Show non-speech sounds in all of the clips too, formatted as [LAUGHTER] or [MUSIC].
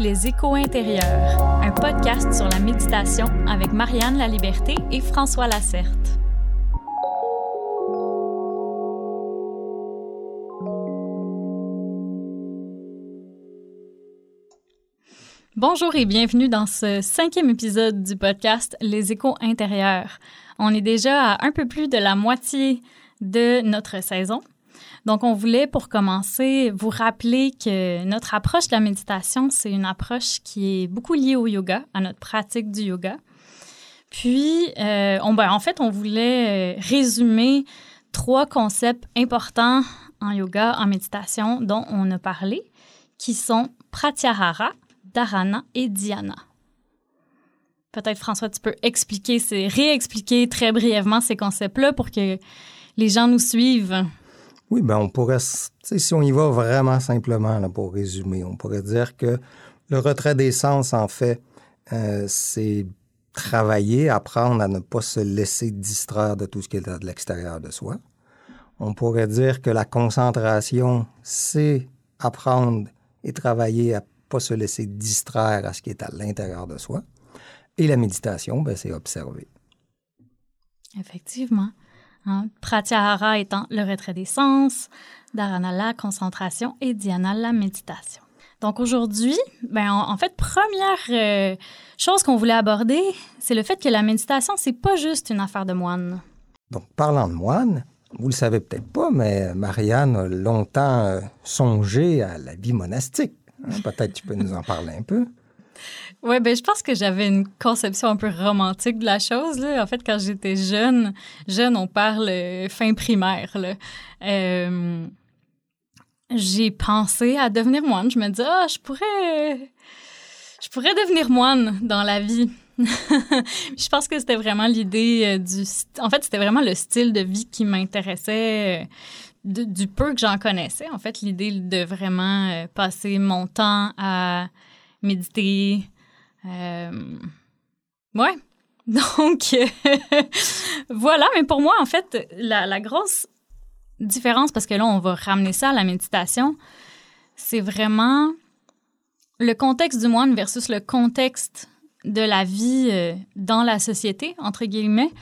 Les Échos intérieurs, un podcast sur la méditation avec Marianne La Liberté et François Lacerte. Bonjour et bienvenue dans ce cinquième épisode du podcast Les Échos intérieurs. On est déjà à un peu plus de la moitié de notre saison. Donc, on voulait, pour commencer, vous rappeler que notre approche de la méditation, c'est une approche qui est beaucoup liée au yoga, à notre pratique du yoga. Puis, euh, ben, en fait, on voulait euh, résumer trois concepts importants en yoga, en méditation, dont on a parlé, qui sont pratyahara, dharana et dhyana. Peut-être, François, tu peux expliquer, réexpliquer très brièvement ces concepts-là pour que les gens nous suivent. Oui, ben on pourrait, si on y va vraiment simplement pour résumer, on pourrait dire que le retrait des sens, en fait, euh, c'est travailler, apprendre à ne pas se laisser distraire de tout ce qui est de l'extérieur de soi. On pourrait dire que la concentration, c'est apprendre et travailler à ne pas se laisser distraire à ce qui est à l'intérieur de soi. Et la méditation, ben, c'est observer. Effectivement. Hein? Pratyahara étant le retrait des sens, Dharana la concentration et Dhyana la méditation. Donc aujourd'hui, ben en, fait, première euh, chose qu'on voulait aborder, c'est le fait que la méditation, c'est pas juste une affaire de moine. Donc parlant de moine, vous le savez peut-être pas, mais Marianne a longtemps euh, songé à la vie monastique. Hein? Peut-être tu peux nous en parler un peu. Oui, ben je pense que j'avais une conception un peu romantique de la chose. Là. En fait, quand j'étais jeune, jeune, on parle euh, fin primaire. Là. Euh, j'ai pensé à devenir moine. Je me disais, ah, je pourrais, je pourrais devenir moine dans la vie. [LAUGHS] je pense que c'était vraiment l'idée euh, du. En fait, c'était vraiment le style de vie qui m'intéressait. du peu que j'en connaissais, en fait, l'idée de vraiment passer mon temps à méditer, euh, ouais. [LAUGHS] Donc, [LAUGHS] voilà. Mais pour moi, en fait, la, grosse différence, parce que là, on va ramener ça à la méditation, c'est vraiment le contexte du moine versus le contexte de la vie euh, dans la société, entre guillemets,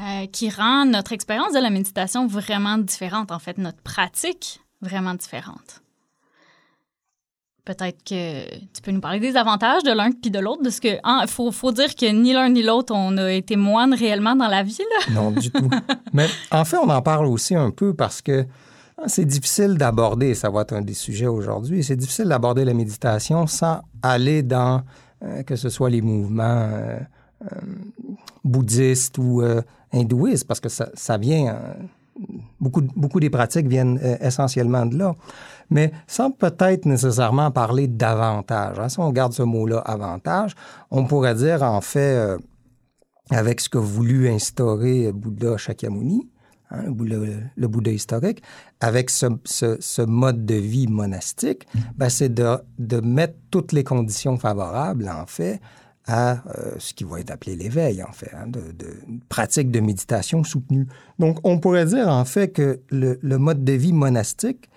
euh, qui rend notre expérience de la méditation vraiment différente, en fait, notre pratique vraiment différente. Peut-être que tu peux nous parler des avantages de l'un puis de l'autre, de ce que hein, faut, faut, dire que ni l'un ni l'autre on a été moine réellement dans la vie là. Non du tout. [LAUGHS] Mais en fait, on en parle aussi un peu parce que hein, c'est difficile d'aborder, ça va être un des sujets aujourd'hui, c'est difficile d'aborder la méditation sans aller dans euh, que ce soit les mouvements euh, euh, bouddhistes ou hindouistes, parce que ça, ça vient beaucoup, beaucoup des pratiques viennent essentiellement de là mais sans peut-être nécessairement parler d'avantage. Hein. Si on garde ce mot-là, avantage, on pourrait dire en fait, euh, avec ce que voulu instaurer Bouddha Shakyamuni, hein, le, Bouddha historique, avec ce, mode de vie monastique, ben, c'est de, de, mettre toutes les conditions favorables, en fait, à euh, ce qui va être appelé l'éveil, en fait, hein, de, de, pratique de méditation soutenue. Donc, on pourrait dire, en fait, que le mode de vie monastique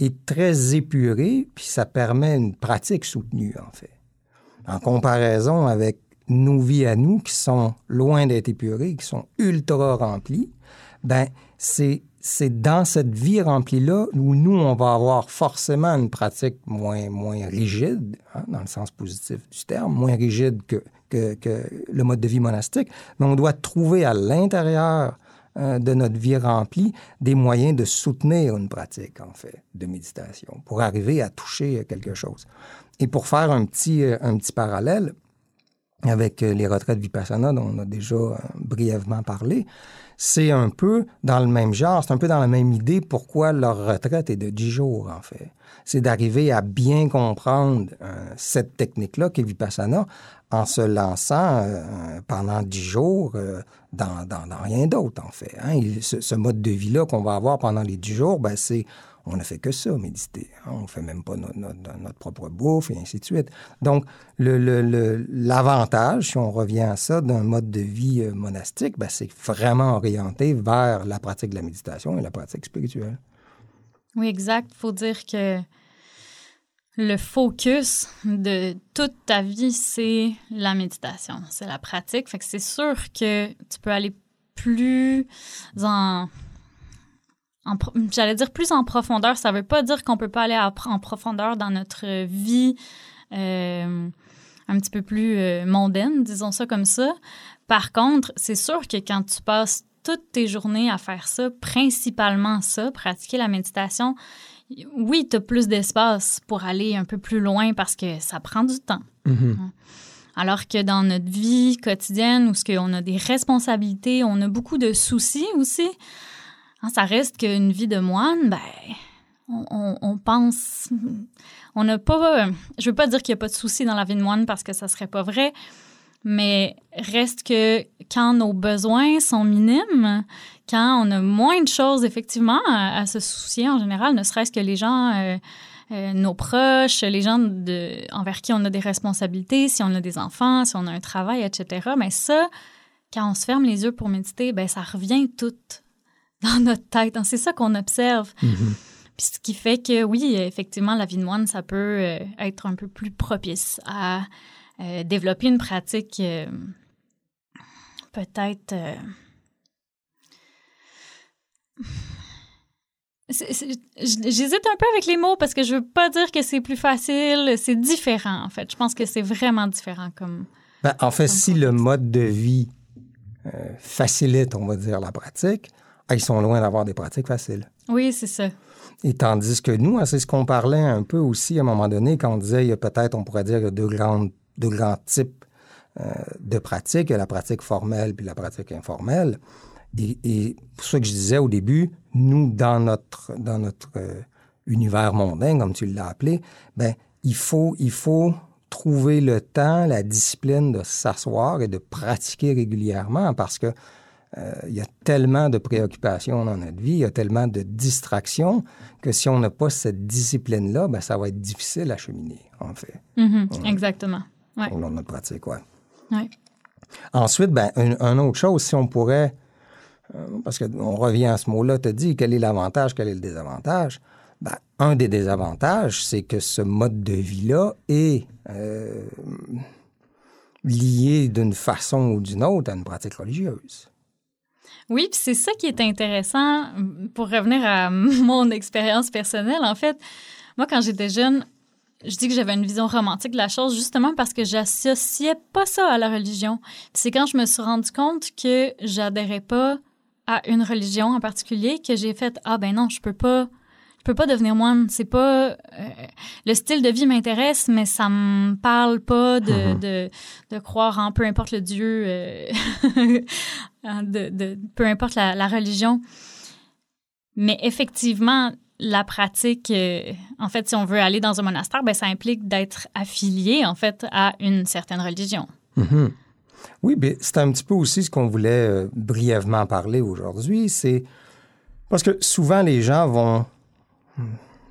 est très épuré, puis ça permet une pratique soutenue, en fait. En comparaison avec nos vies à nous, qui sont loin d'être épurées, qui sont ultra remplies, ben c'est c'est dans cette vie remplie-là où nous, on va avoir forcément une pratique moins, moins rigide, hein, dans le sens positif du terme, moins rigide que, que, que, le mode de vie monastique, mais on doit trouver à l'intérieur euh, de notre vie remplie des moyens de soutenir une pratique, en fait, de méditation, pour arriver à toucher quelque chose. Et pour faire un petit, euh, un petit parallèle, avec euh, les retraites Vipassana dont on a déjà euh, brièvement parlé, c'est un peu dans le même genre, c'est un peu dans la même idée pourquoi leur retraite est de 10 jours, en fait. C'est d'arriver à bien comprendre euh, cette technique-là, qui est Vipassana, en se lançant pendant 10 jours dans, dans, rien d'autre, en fait. Hein. Ce, ce, mode de vie-là qu'on va avoir pendant les 10 jours, ben, c'est on ne fait que ça, méditer. Hein. On ne fait même pas notre, propre bouffe et ainsi de suite. Donc, l'avantage, si on revient à ça, d'un mode de vie euh, monastique, ben, c'est vraiment orienté vers la pratique de la méditation et la pratique spirituelle. Oui, exact. Il faut dire que le focus de toute ta vie, c'est la méditation, c'est la pratique. C'est sûr que tu peux aller plus en j'allais dire plus en profondeur. Ça ne veut pas dire qu'on peut pas aller en profondeur dans notre vie euh, un petit peu plus euh, mondaine, disons ça comme ça. Par contre, c'est sûr que quand tu passes toutes tes journées à faire ça, principalement ça, pratiquer la méditation, oui, tu as plus d'espace pour aller un peu plus loin parce que ça prend du temps. Mm-hmm. Alors que dans notre vie quotidienne, où ce qu'on a des responsabilités, on a beaucoup de soucis aussi, Ça reste qu'une vie de moine, ben, on, pense. On n'a pas. Je veux pas dire qu'il n'y a pas de soucis dans la vie de moine parce que ça serait pas vrai, mais reste que quand nos besoins sont minimes, quand on a moins de choses effectivement à, se soucier en général, ne serait-ce que les gens. Euh, euh, nos proches, les gens envers qui on a des responsabilités, si on a des enfants, si on a un travail, etc. Mais ça, quand on se ferme les yeux pour méditer, ben ça revient tout dans notre tête. C'est ça qu'on observe. Mm-hmm. Puis ce qui fait que, oui, effectivement, la vie de moine, ça peut euh, être un peu plus propice à euh, développer une pratique euh, peut-être... Euh, J'hésite un peu avec les mots parce que je veux pas dire que c'est plus facile. C'est différent, en fait. Je pense que c'est vraiment différent comme... Ben, en fait, comme si le mode de vie facilite, on va dire, la pratique, ils sont loin d'avoir des pratiques faciles. Oui, c'est ça. Et tandis que nous, hein, c'est ce qu'on parlait un peu aussi à un moment donné quand on disait, il y a peut-être, on pourrait dire, il y a deux, grandes, deux grands types euh, de pratiques. Il y a la pratique formelle puis la pratique informelle. Et, et pour ça que je disais au début, nous, dans notre, dans notre euh, univers mondain, comme tu l'as appelé, ben, il faut, il faut trouver le temps, la discipline de s'asseoir et de pratiquer régulièrement parce que il y a tellement de préoccupations dans notre vie, il y a tellement de distractions que si on n'a pas cette discipline-là, ben, ça va être difficile à cheminer, en fait. Mm-hmm. Exactement. Ouais. Au long de notre pratique, oui. Ouais. Ensuite, ben, une, une, autre chose, si on pourrait, euh, parce qu'on revient à ce mot-là, tu dit quel est l'avantage, quel est le désavantage? Ben, un des désavantages, c'est que ce mode de vie-là est euh, lié d'une façon ou d'une autre à une pratique religieuse. Oui, puis c'est ça qui est intéressant pour revenir à [LAUGHS] mon expérience personnelle. En fait, moi, quand j'étais jeune, je dis que j'avais une vision romantique de la chose justement parce que j'associais pas ça à la religion. C'est quand je me suis rendu compte que j'adhérais pas à une religion en particulier que j'ai fait ah ben non, je peux pas peux pas devenir moine. C'est pas euh, le style de vie m'intéresse, mais ça me parle pas de, mm -hmm. de, de, croire en peu importe le Dieu, euh, [LAUGHS] de, de, peu importe la, la, religion. Mais effectivement, la pratique, euh, en fait, si on veut aller dans un monastère, ben, ça implique d'être affilié en fait à une certaine religion. Mm -hmm. Oui, mais c'est un petit peu aussi ce qu'on voulait brièvement parler aujourd'hui. C'est parce que souvent les gens vont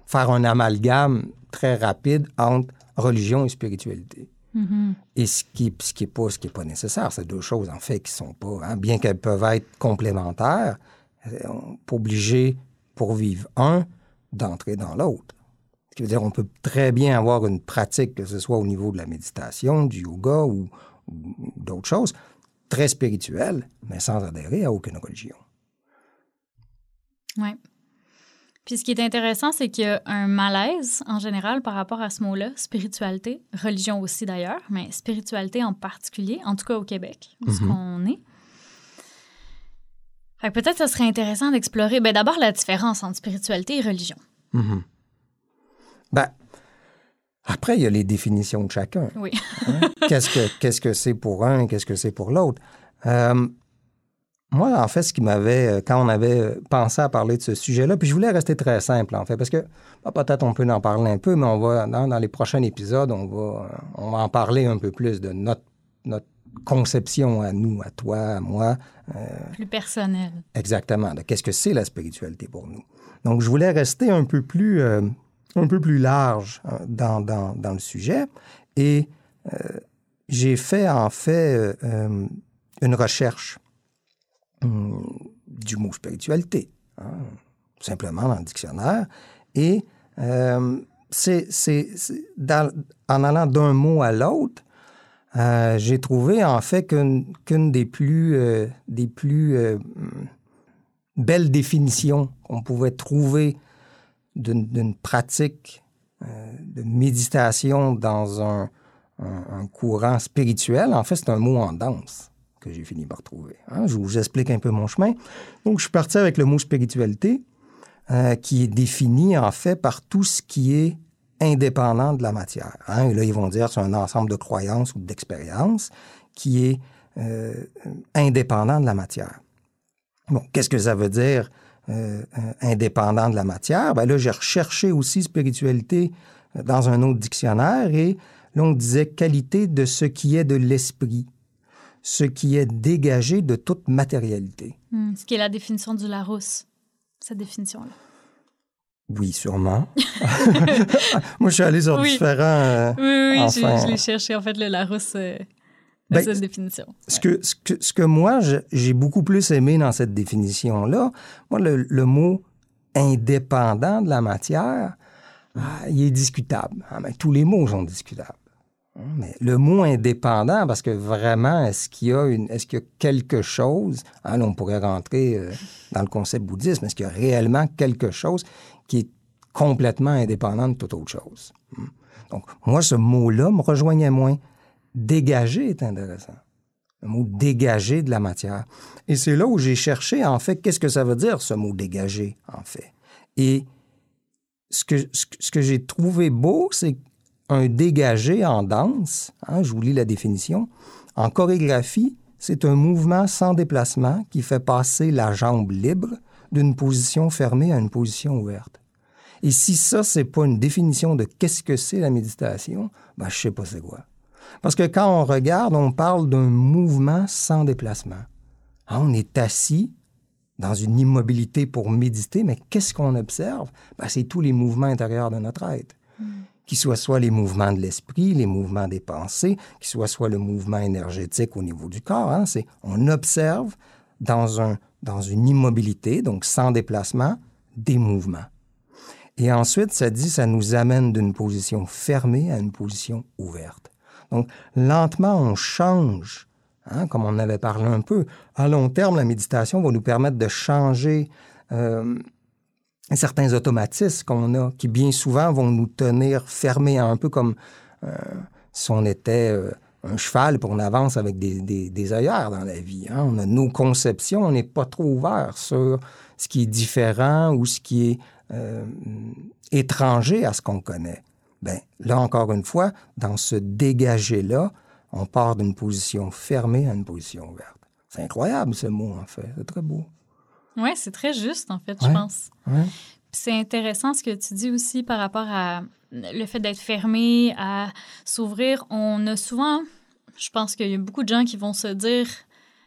faire un amalgame très rapide entre religion et spiritualité. Mm -hmm. Et ce qui ce qui est pas ce qui est pas nécessaire, c'est deux choses en fait qui sont pas hein, bien qu'elles peuvent être complémentaires, on pas obligé pour vivre un d'entrer dans l'autre. Ce qui veut dire on peut très bien avoir une pratique que ce soit au niveau de la méditation, du yoga ou, ou d'autres choses très spirituelle, mais sans adhérer à aucune religion. Ouais. Puis ce qui est intéressant, c'est qu'il y a un malaise en général par rapport à ce mot-là, spiritualité, religion aussi d'ailleurs, mais spiritualité en particulier, en tout cas au Québec, où mm -hmm. on est. Fait que peut-être ce serait intéressant d'explorer ben, d'abord la différence entre spiritualité et religion. Mm -hmm. Ben, Après, il y a les définitions de chacun. Oui. Hein? Qu'est-ce que qu'est-ce que c'est pour un, qu'est-ce que c'est pour l'autre? Euh, moi, en fait, ce qui m'avait, euh, quand on avait euh, pensé à parler de ce sujet-là, puis je voulais rester très simple, en fait, parce que bah, peut-être on peut en parler un peu, mais on va, dans, dans les prochains épisodes, on va, on va en parler un peu plus de notre, notre conception à nous, à toi, à moi. plus personnel. Exactement, de qu'est-ce que c'est la spiritualité pour nous. Donc, je voulais rester un peu plus, euh, un peu plus large euh, dans, dans, dans, le sujet et euh, j'ai fait en fait euh, une recherche du mot spiritualité, hein, simplement dans le dictionnaire. Et euh, c'est, en allant d'un mot à l'autre, euh, j'ai trouvé en fait qu'une, des plus, euh, euh, belles définitions qu'on pouvait trouver d'une, pratique de méditation dans un, un, courant spirituel, en fait, c'est un mot en danse que j'ai fini par trouver. Hein? Je vous explique un peu mon chemin. Donc, je suis parti avec le mot spiritualité, euh, qui est défini, en fait, par tout ce qui est indépendant de la matière. Hein? Et là, ils vont dire c'est un ensemble de croyances ou d'expériences qui est euh, indépendant de la matière. Bon, qu'est-ce que ça veut dire euh, indépendant de la matière? Ben là, j'ai recherché aussi spiritualité dans un autre dictionnaire et là, on disait qualité de ce qui est de l'esprit, ce qui est dégagé de toute matérialité. Mmh, ce qui est la définition du Larousse, cette définition-là. Oui, sûrement. [LAUGHS] Moi, je suis allé sur oui. différents. Euh, oui, oui, enfin, je, je l'ai cherché, en fait, le Larousse. Euh, ben, cette définition. Ce, que, ce, que, ce que moi, j'ai beaucoup plus aimé dans cette définition-là, moi, le, le, mot indépendant de la matière, ah, il est discutable. Ah, mais tous les mots sont discutables. Mais le mot indépendant, parce que vraiment, est-ce qu'il y a est-ce qu'il y a quelque chose, hein, on pourrait rentrer euh, dans le concept bouddhisme, est-ce qu'il y a réellement quelque chose qui est complètement indépendant de toute autre chose? Donc, moi, ce mot-là me rejoignait moins. Dégager est intéressant. Le mot dégager de la matière. Et c'est là où j'ai cherché, en fait, qu'est-ce que ça veut dire, ce mot dégager, en fait? Et ce que, ce que j'ai trouvé beau, c'est un dégagé en danse, hein, je vous lis la définition, en chorégraphie, c'est un mouvement sans déplacement qui fait passer la jambe libre d'une position fermée à une position ouverte. Et si ça, c'est pas une définition de qu'est-ce que c'est la méditation, ben, je sais pas c'est quoi. Parce que quand on regarde, on parle d'un mouvement sans déplacement. Hein, on est assis dans une immobilité pour méditer, mais qu'est-ce qu'on observe? Ben, c'est tous les mouvements intérieurs de notre être. Mm qui soit soit les mouvements de l'esprit, les mouvements des pensées, qui soit soit le mouvement énergétique au niveau du corps. Hein, c'est on observe dans un dans une immobilité, donc sans déplacement, des mouvements. Et ensuite, ça dit, ça nous amène d'une position fermée à une position ouverte. Donc, lentement, on change, hein, comme on avait parlé un peu. À long terme, la méditation va nous permettre de changer euh, certains automatismes qu'on a qui bien souvent vont nous tenir fermés, un peu comme euh, si on était euh, un cheval pour on avance avec des, des, dans la vie. Hein. On a nos conceptions, on n'est pas trop ouvert sur ce qui est différent ou ce qui est euh, étranger à ce qu'on connaît. Ben là encore une fois, dans ce dégager-là, on part d'une position fermée à une position ouverte. C'est incroyable ce mot en fait, c'est très beau. Oui, c'est très juste, en fait, ouais, je pense. Ouais. C'est intéressant ce que tu dis aussi par rapport à le fait d'être fermé, à s'ouvrir. On a souvent, je pense qu'il y a beaucoup de gens qui vont se dire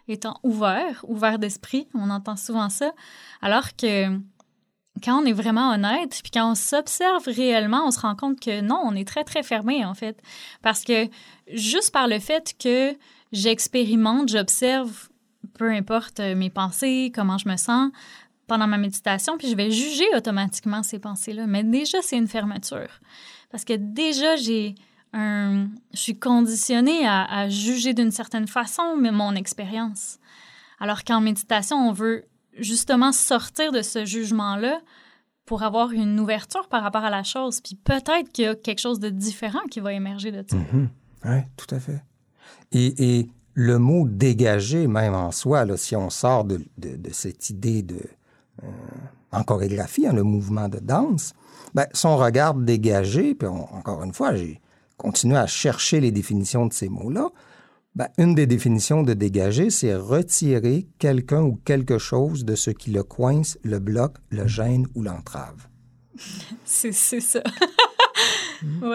étant ouverts, ouverts d'esprit, on entend souvent ça, alors que quand on est vraiment honnête, puis quand on s'observe réellement, on se rend compte que non, on est très, très fermé, en fait. Parce que juste par le fait que j'expérimente, j'observe peu importe mes pensées, comment je me sens pendant ma méditation, puis je vais juger automatiquement ces pensées-là. Mais déjà, c'est une fermeture. Parce que déjà, j'ai un... Je suis conditionnée à, juger d'une certaine façon mon expérience. Alors qu'en méditation, on veut justement sortir de ce jugement-là pour avoir une ouverture par rapport à la chose. Puis peut-être qu'il y a quelque chose de différent qui va émerger de ça. Mm -hmm. Oui, tout à fait. Et le mot dégager, même en soi, là, si on sort de, cette idée de, euh, en chorégraphie, hein, le mouvement de danse, Ben, son regard dégagé, puis encore une fois, j'ai continué à chercher les définitions de ces mots-là. Ben, une des définitions de dégager, c'est retirer quelqu'un ou quelque chose de ce qui le coince, le bloque, le gêne ou l'entrave. [LAUGHS] c'est ça. [LAUGHS]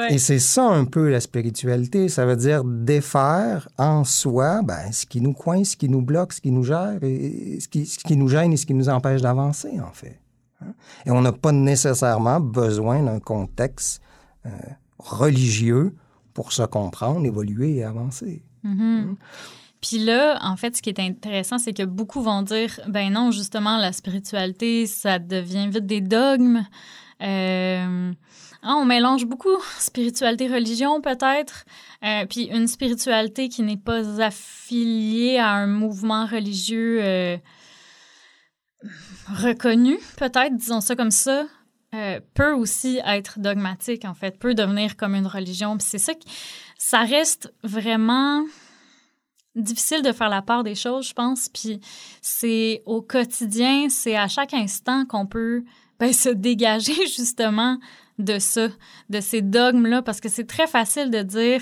Et c'est ça un peu la spiritualité. Ça veut dire défaire en soi ben, ce qui nous coince, ce qui nous bloque, ce qui nous gère, et ce, qui, ce qui nous gêne et ce qui nous empêche d'avancer, en fait. Hein. Et on n'a pas nécessairement besoin d'un contexte euh, religieux pour se comprendre, évoluer et avancer. Mm-hmm. Hein. Puis là, en fait, ce qui est intéressant, c'est que beaucoup vont dire, ben non, justement, la spiritualité, ça devient vite des dogmes. Euh, ah, on mélange beaucoup spiritualité, religion peut-être, euh, puis une spiritualité qui n'est pas affiliée à un mouvement religieux euh, reconnu, peut-être, disons ça comme ça, peut aussi être dogmatique en fait, peut devenir comme une religion. Puis c'est ça qui, ça reste vraiment difficile de faire la part des choses, je pense. Puis c'est au quotidien, c'est à chaque instant qu'on peut ben, se dégager [LAUGHS] justement de ça, de ces dogmes-là, parce que c'est très facile de dire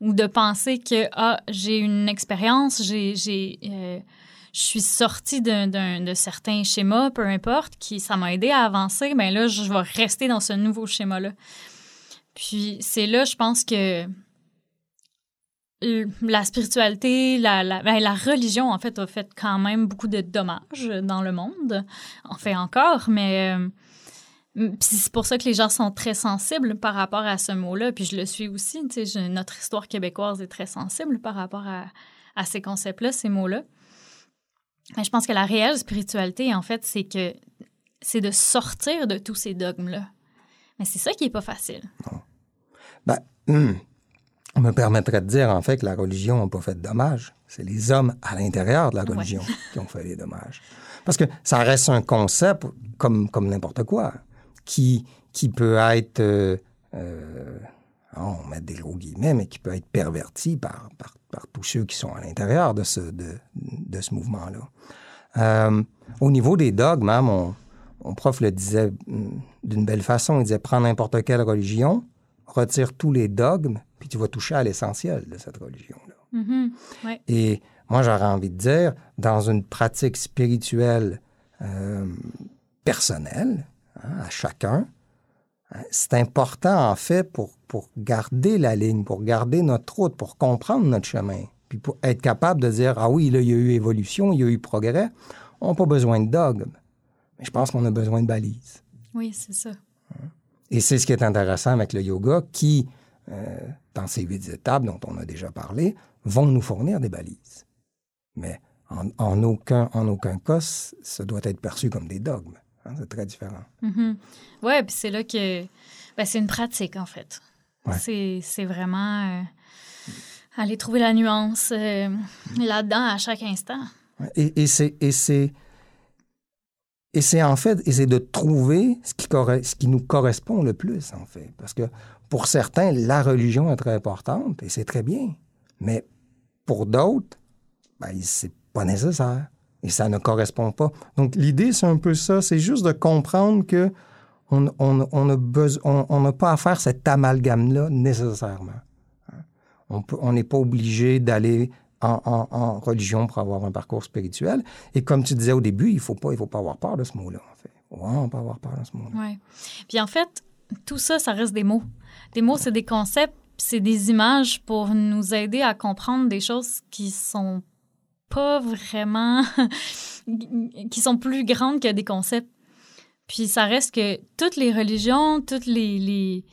ou de penser que ah, j'ai une expérience, j'ai, j'ai euh, je suis sortie d'un, de certains schémas, peu importe, qui ça m'a aidé à avancer, mais ben là, je vais rester dans ce nouveau schéma-là. Puis c'est là, je pense que la spiritualité, ben, la, religion, en fait, a fait quand même beaucoup de dommages dans le monde. En fait encore, mais euh, c'est pour ça que les gens sont très sensibles par rapport à ce mot-là. Puis je le suis aussi. Notre histoire québécoise est très sensible par rapport à, ces concepts-là, ces mots-là. Mais je pense que la réelle spiritualité, en fait, c'est que c'est de sortir de tous ces dogmes-là. Mais c'est ça qui n'est pas facile. Ben, hmm, on me permettrait de dire, en fait, que la religion n'a pas fait de dommages. C'est les hommes à l'intérieur de la religion qui ont fait des dommages. Parce que ça reste un concept comme, comme n'importe quoi qui, qui peut être, euh, euh, on met des gros guillemets, mais qui peut être perverti par, par, par tous ceux qui sont à l'intérieur de ce, de, de ce mouvement-là. Euh, au niveau des dogmes, hein, mon, mon, prof le disait mm, d'une belle façon. Il disait prends n'importe quelle religion, retire tous les dogmes, puis tu vas toucher à l'essentiel de cette religion-là. Mm-hmm. ouais. Et moi, j'aurais envie de dire, dans une pratique spirituelle euh, personnelle, Hein, à chacun. Hein, c'est important, en fait, pour, pour garder la ligne, pour garder notre route, pour comprendre notre chemin, puis pour être capable de dire, ah oui, là, il y a eu évolution, il y a eu progrès. On n'a pas besoin de dogmes, mais je pense qu'on a besoin de balises. Oui, c'est ça. Et c'est ce qui est intéressant avec le yoga, qui, euh, dans ces huit étapes dont on a déjà parlé, vont nous fournir des balises. Mais en, en aucun, en aucun cas, ça doit être perçu comme des dogmes. Hein, c'est très différent. Mm-hmm. Oui, puis c'est là que ben, c'est une pratique, en fait. C'est vraiment euh, aller trouver la nuance euh, là-dedans à chaque instant. Et, et c'est et c'est en fait et c'est de trouver ce qui, ce qui nous correspond le plus, en fait. Parce que pour certains, la religion est très importante et c'est très bien. Mais pour d'autres, ben, c'est pas nécessaire et ça ne correspond pas. Donc l'idée, c'est un peu ça, c'est juste de comprendre que on on, on, on n'a pas à faire cet amalgame-là nécessairement. Hein? On n'est on pas obligé d'aller en, religion pour avoir un parcours spirituel. Et comme tu disais au début, il ne faut, pas, avoir peur de ce mot-là, en fait. Faut vraiment pas avoir peur de ce mot-là. Oui. Puis en fait, tout ça, ça reste des mots. Des mots, c'est des concepts, c'est des images pour nous aider à comprendre des choses qui sont pas vraiment. [LAUGHS] qui sont plus grandes que des concepts. Puis ça reste que toutes les religions, toutes les,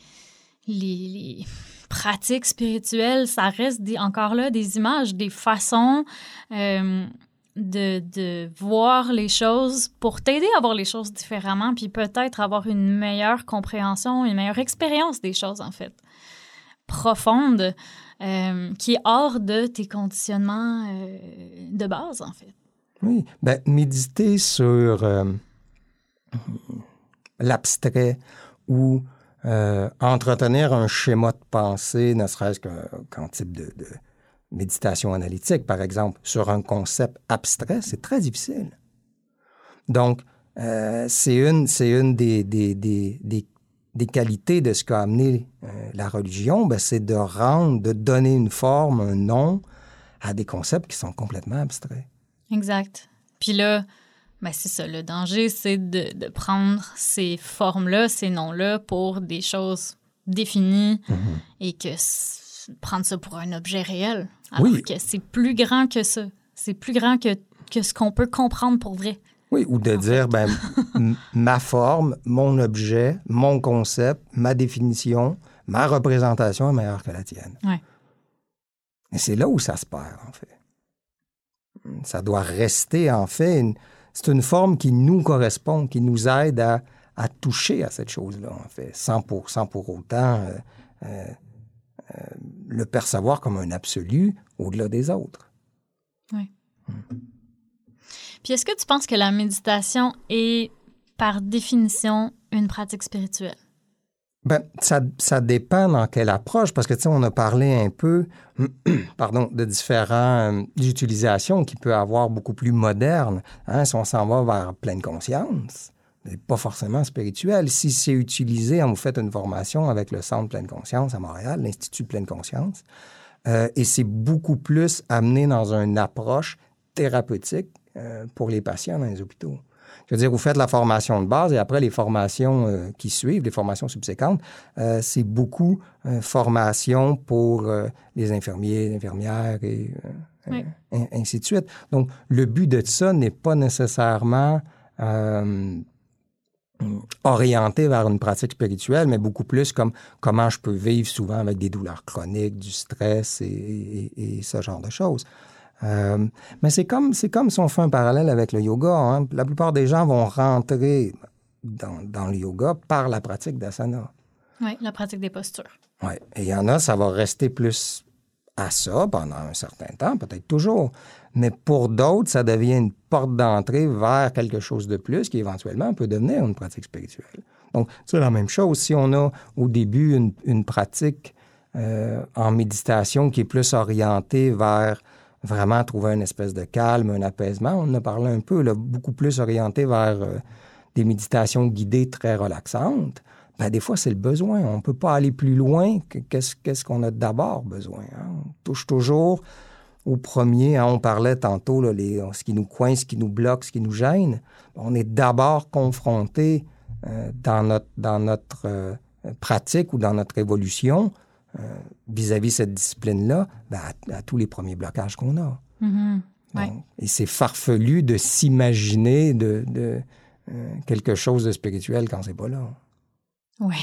les, pratiques spirituelles, ça reste encore là des images, des façons euh, de, voir les choses pour t'aider à voir les choses différemment, puis peut-être avoir une meilleure compréhension, une meilleure expérience des choses, en fait, profonde. Euh, qui est hors de tes conditionnements euh, de base, en fait. Oui, ben, méditer sur euh, l'abstrait ou entretenir un schéma de pensée, ne serait-ce qu'en type de, méditation analytique, par exemple, sur un concept abstrait, c'est très difficile. Donc, c'est une, une des, des, des, des des qualités de ce qu'a amené euh, la religion, ben, c'est de rendre, de donner une forme, un nom à des concepts qui sont complètement abstraits. Exact. Puis là, ben c'est ça, le danger, c'est de, de, prendre ces formes-là, ces noms-là pour des choses définies mm-hmm. et que prendre ça pour un objet réel. Alors oui. que c'est plus grand que ça. C'est plus grand que, que ce qu'on peut comprendre pour vrai. Oui, ou de dire, ben, [LAUGHS] ma forme, mon objet, mon concept, ma définition, ma représentation est meilleure que la tienne. Ouais. Et c'est là où ça se perd, en fait. Ça doit rester, en fait, c'est une forme qui nous correspond, qui nous aide à, à toucher à cette chose-là, en fait, sans pour, sans pour autant euh, euh, euh, le percevoir comme un absolu au-delà des autres. Oui. Hum. Puis est-ce que tu penses que la méditation est par définition une pratique spirituelle? Ben, ça, ça dépend dans quelle approche, parce que, tu sais, on a parlé un peu, [CLEARS THROAT] pardon, de différentes euh, utilisations qui peuvent avoir beaucoup plus modernes. Hein, si on s'en va vers pleine conscience, pas forcément spirituel. Si c'est utilisé, on vous fait une formation avec le Centre Pleine Conscience à Montréal, l'Institut Pleine Conscience, euh, et c'est beaucoup plus amené dans une approche thérapeutique euh, pour les patients dans les hôpitaux. Je veux dire, vous faites la formation de base et après les formations euh, qui suivent, les formations subséquentes, euh, c'est beaucoup formation pour les infirmiers, les infirmières et ainsi de suite. Donc, le but de ça n'est pas nécessairement orienté vers une pratique spirituelle, mais beaucoup plus comme comment je peux vivre souvent avec des douleurs chroniques, du stress et, et ce genre de choses. Euh, mais c'est comme, c'est comme si on fait un parallèle avec le yoga. Hein. La plupart des gens vont rentrer dans, dans le yoga par la pratique d'asana. Oui, la pratique des postures. Oui, et il y en a, ça va rester plus à ça pendant un certain temps, peut-être toujours. Mais pour d'autres, ça devient une porte d'entrée vers quelque chose de plus qui éventuellement peut devenir une pratique spirituelle. Donc, c'est la même chose. Si on a au début une, pratique euh, en méditation qui est plus orientée vers vraiment trouver une espèce de calme, un apaisement. On en a parlé un peu, beaucoup plus orienté vers euh, des méditations guidées très relaxantes. Ben, des fois, c'est le besoin. On ne peut pas aller plus loin que qu'est-ce qu'on a d'abord besoin. Hein. On touche toujours au premier. Hein. On parlait tantôt, là, les, ce qui nous coince, ce qui nous bloque, ce qui nous gêne. On est d'abord confronté euh, dans notre, dans notre euh, pratique ou dans notre évolution euh, vis-à-vis cette discipline-là ben, à, tous les premiers blocages qu'on a. Mm-hmm. et c'est farfelu de s'imaginer de, de euh, quelque chose de spirituel quand c'est pas là. Oui.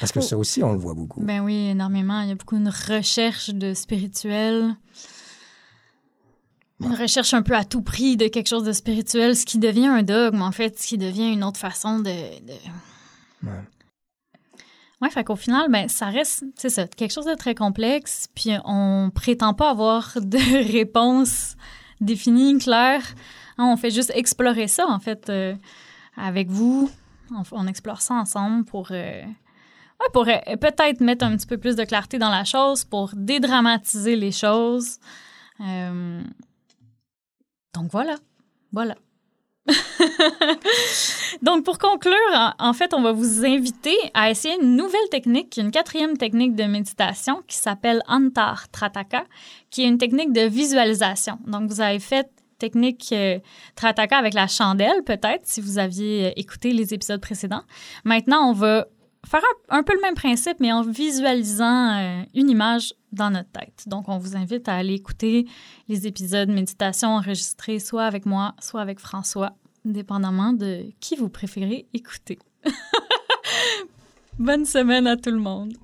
Parce que ça aussi, on le voit beaucoup. Ben oui, énormément. Il y a beaucoup de recherche de spirituel. Une recherche un peu à tout prix de quelque chose de spirituel, ce qui devient un dogme, en fait, ce qui devient une autre façon de. de... Ouais. Oui, fait qu'au final, ben, ça reste, c'est ça, quelque chose de très complexe, puis on prétend pas avoir [LAUGHS] de réponse définie, claire. On fait juste explorer ça, en fait, euh, avec vous. On, explore ça ensemble pour, euh, [LAUGHS] pour euh, peut-être mettre un petit peu plus de clarté dans la chose, pour dédramatiser les choses. donc voilà, voilà. [LAUGHS] Donc, pour conclure, en, fait, on va vous inviter à essayer une nouvelle technique, une quatrième technique de méditation qui s'appelle Antar Trataka, qui est une technique de visualisation. Donc, vous avez fait technique euh, Trataka avec la chandelle, peut-être, si vous aviez euh, écouté les épisodes précédents. Maintenant, on va faire un, peu le même principe, mais en visualisant euh, une image dans notre tête. Donc, on vous invite à aller écouter les épisodes méditation enregistrés soit avec moi, soit avec François, dépendamment de qui vous préférez écouter. [LAUGHS] Bonne semaine à tout le monde.